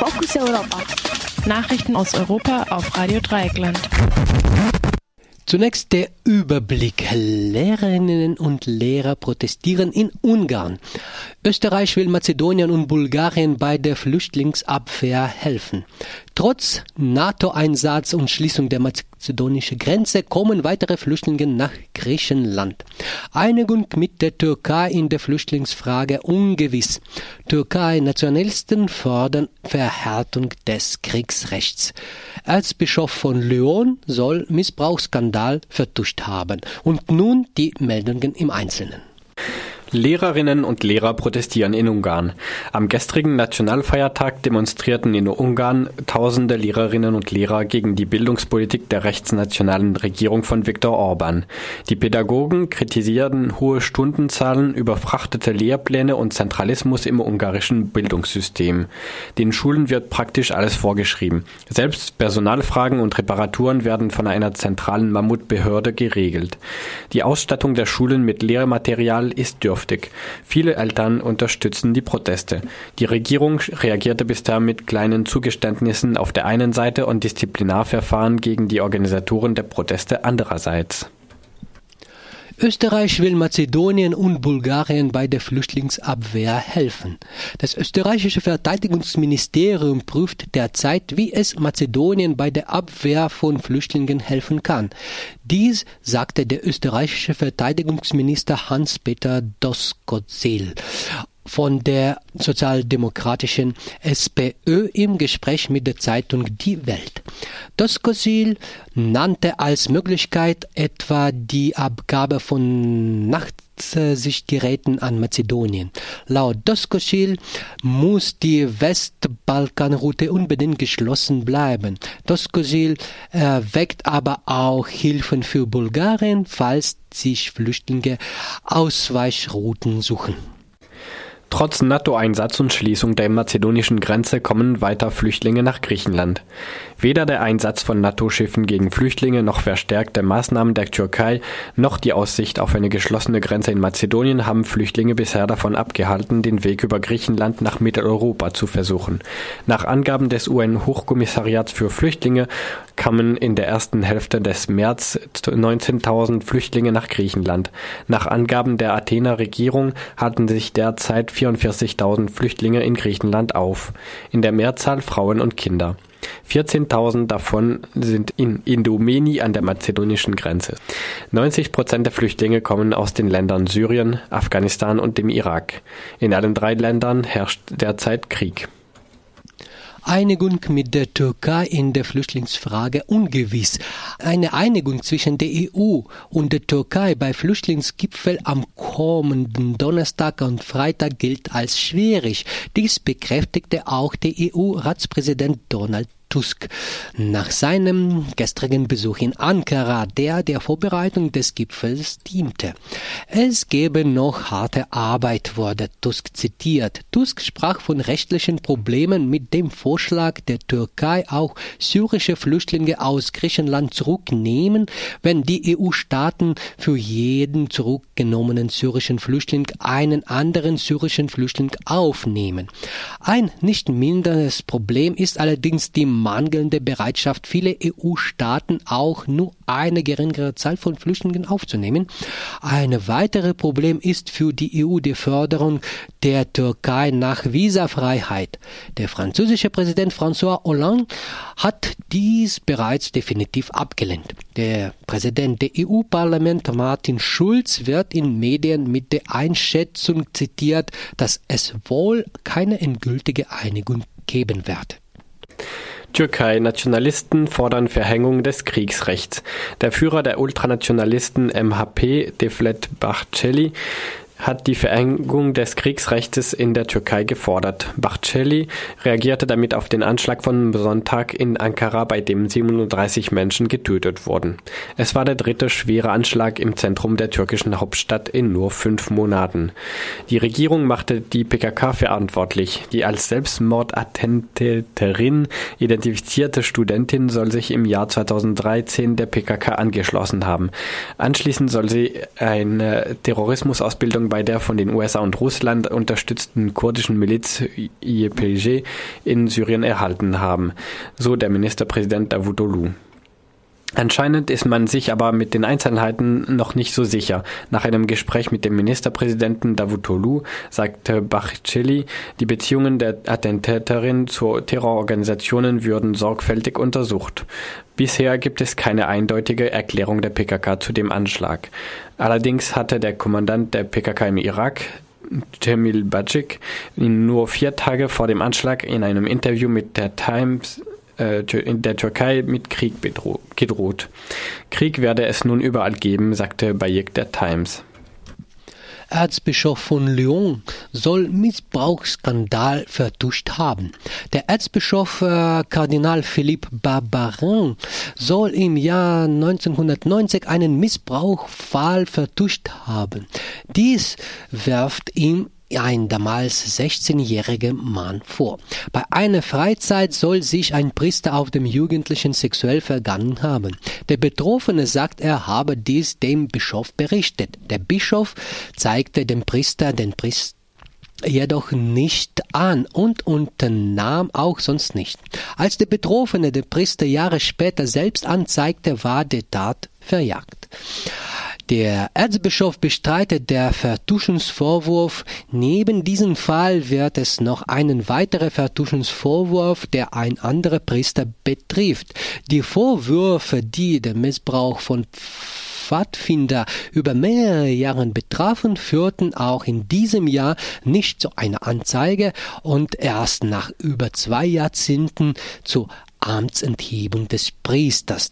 Fokus Europa. Nachrichten aus Europa auf Radio Dreieckland. Zunächst der Überblick. Lehrerinnen und Lehrer protestieren in Ungarn. Österreich will Mazedonien und Bulgarien bei der Flüchtlingsabwehr helfen. Trotz NATO-Einsatz und Schließung der mazedonischen Grenze kommen weitere Flüchtlinge nach Griechenland. Einigung mit der Türkei in der Flüchtlingsfrage ungewiss. Türkei-Nationalisten fordern Verhärtung des Kriegsrechts. Erzbischof von Lyon soll Missbrauchsskandal vertuscht haben. Und nun die Meldungen im Einzelnen. Lehrerinnen und Lehrer protestieren in Ungarn. Am gestrigen Nationalfeiertag demonstrierten in Ungarn tausende Lehrerinnen und Lehrer gegen die Bildungspolitik der rechtsnationalen Regierung von Viktor Orban. Die Pädagogen kritisierten hohe Stundenzahlen, überfrachtete Lehrpläne und Zentralismus im ungarischen Bildungssystem. Den Schulen wird praktisch alles vorgeschrieben. Selbst Personalfragen und Reparaturen werden von einer zentralen Mammutbehörde geregelt. Die Ausstattung der Schulen mit Lehrmaterial ist dürftig dürftig. Viele Eltern unterstützen die Proteste. Die Regierung reagierte bisher mit kleinen Zugeständnissen auf der einen Seite und Disziplinarverfahren gegen die Organisatoren der Proteste andererseits. Österreich will Mazedonien und Bulgarien bei der Flüchtlingsabwehr helfen. Das österreichische Verteidigungsministerium prüft derzeit, wie es Mazedonien bei der Abwehr von Flüchtlingen helfen kann. Dies sagte der österreichische Verteidigungsminister Hans-Peter Doskozil von der sozialdemokratischen SPÖ im Gespräch mit der Zeitung Die Welt. Doskozil nannte als Möglichkeit etwa die Abgabe von Nachtsichtgeräten an Mazedonien. Laut Doskozil muss die Westbalkanroute unbedingt geschlossen bleiben. Doskozil erweckt aber auch Hilfen für Bulgarien, falls sich Flüchtlinge Ausweichrouten suchen. Trotz NATO-Einsatz und Schließung der mazedonischen Grenze kommen weiter Flüchtlinge nach Griechenland. Weder der Einsatz von NATO-Schiffen gegen Flüchtlinge noch verstärkte Maßnahmen der Türkei noch die Aussicht auf eine geschlossene Grenze in Mazedonien haben Flüchtlinge bisher davon abgehalten, den Weg über Griechenland nach Mitteleuropa zu versuchen. Nach Angaben des UN-Hochkommissariats für Flüchtlinge kamen in der ersten Hälfte des März 19.000 Flüchtlinge nach Griechenland. Nach Angaben der Athener Regierung halten sich derzeit 44.000 Flüchtlinge in Griechenland auf, in der Mehrzahl Frauen und Kinder. 14.000 davon sind in Indomeni an der mazedonischen Grenze. 90 Prozent der Flüchtlinge kommen aus den Ländern Syrien, Afghanistan und dem Irak. In allen drei Ländern herrscht derzeit Krieg. Einigung mit der Türkei in der Flüchtlingsfrage ungewiss. Eine Einigung zwischen der EU und der Türkei bei Flüchtlingsgipfel am kommenden Donnerstag und Freitag gilt als schwierig. Dies bekräftigte auch der EU-Ratspräsident Donald Tusk nach seinem gestrigen Besuch in Ankara, der der Vorbereitung des Gipfels diente. Es gebe noch harte Arbeit, wurde Tusk zitiert. Tusk sprach von rechtlichen Problemen mit dem Vorschlag der Türkei, auch syrische Flüchtlinge aus Griechenland zurücknehmen, wenn die EU-Staaten für jeden zurückgenommenen syrischen Flüchtling einen anderen syrischen Flüchtling aufnehmen. Ein nicht minderes Problem ist allerdings die mangelnde Bereitschaft vieler EU-Staaten auch nur eine geringere Zahl von Flüchtlingen aufzunehmen. Ein weiteres Problem ist für die EU die Förderung der Türkei nach Visafreiheit. Der französische Präsident François Hollande hat dies bereits definitiv abgelehnt. Der Präsident der EU-Parlament Martin Schulz wird in Medien mit der Einschätzung zitiert, dass es wohl keine endgültige Einigung geben wird. Türkei-Nationalisten fordern Verhängung des Kriegsrechts. Der Führer der Ultranationalisten MHP, Devlet Bahçeli, hat die Verengung des Kriegsrechts in der Türkei gefordert. Bachceli reagierte damit auf den Anschlag von Sonntag in Ankara, bei dem 37 Menschen getötet wurden. Es war der dritte schwere Anschlag im Zentrum der türkischen Hauptstadt in nur fünf Monaten. Die Regierung machte die PKK verantwortlich. Die als Selbstmordattentäterin identifizierte Studentin soll sich im Jahr 2013 der PKK angeschlossen haben. Anschließend soll sie eine Terrorismusausbildung bei der von den USA und Russland unterstützten kurdischen Miliz YPG in Syrien erhalten haben, so der Ministerpräsident Davutoglu. Anscheinend ist man sich aber mit den Einzelheiten noch nicht so sicher. Nach einem Gespräch mit dem Ministerpräsidenten Davutoglu sagte Bachceli, die Beziehungen der Attentäterin zu Terrororganisationen würden sorgfältig untersucht. Bisher gibt es keine eindeutige Erklärung der PKK zu dem Anschlag. Allerdings hatte der Kommandant der PKK im Irak, Cemil Bajik, nur vier Tage vor dem Anschlag in einem Interview mit der Times äh, in der Türkei mit Krieg gedroht. Krieg werde es nun überall geben, sagte Bayek der Times. Erzbischof von Lyon soll Missbrauchsskandal vertuscht haben. Der Erzbischof äh, Kardinal Philippe Barbarin soll im Jahr 1990 einen Missbrauchsfall vertuscht haben. Dies werft ihm ein damals 16-jähriger Mann vor. Bei einer Freizeit soll sich ein Priester auf dem Jugendlichen sexuell vergangen haben. Der Betroffene sagt, er habe dies dem Bischof berichtet. Der Bischof zeigte dem Priester den Priester jedoch nicht an und unternahm auch sonst nicht. Als der Betroffene den Priester Jahre später selbst anzeigte, war die Tat verjagt. Der Erzbischof bestreitet der Vertuschungsvorwurf. Neben diesem Fall wird es noch einen weiteren Vertuschungsvorwurf, der ein anderer Priester betrifft. Die Vorwürfe, die den Missbrauch von Pfadfinder über mehrere Jahre betrafen, führten auch in diesem Jahr nicht zu einer Anzeige und erst nach über zwei Jahrzehnten zu Amtsenthebung des Priesters.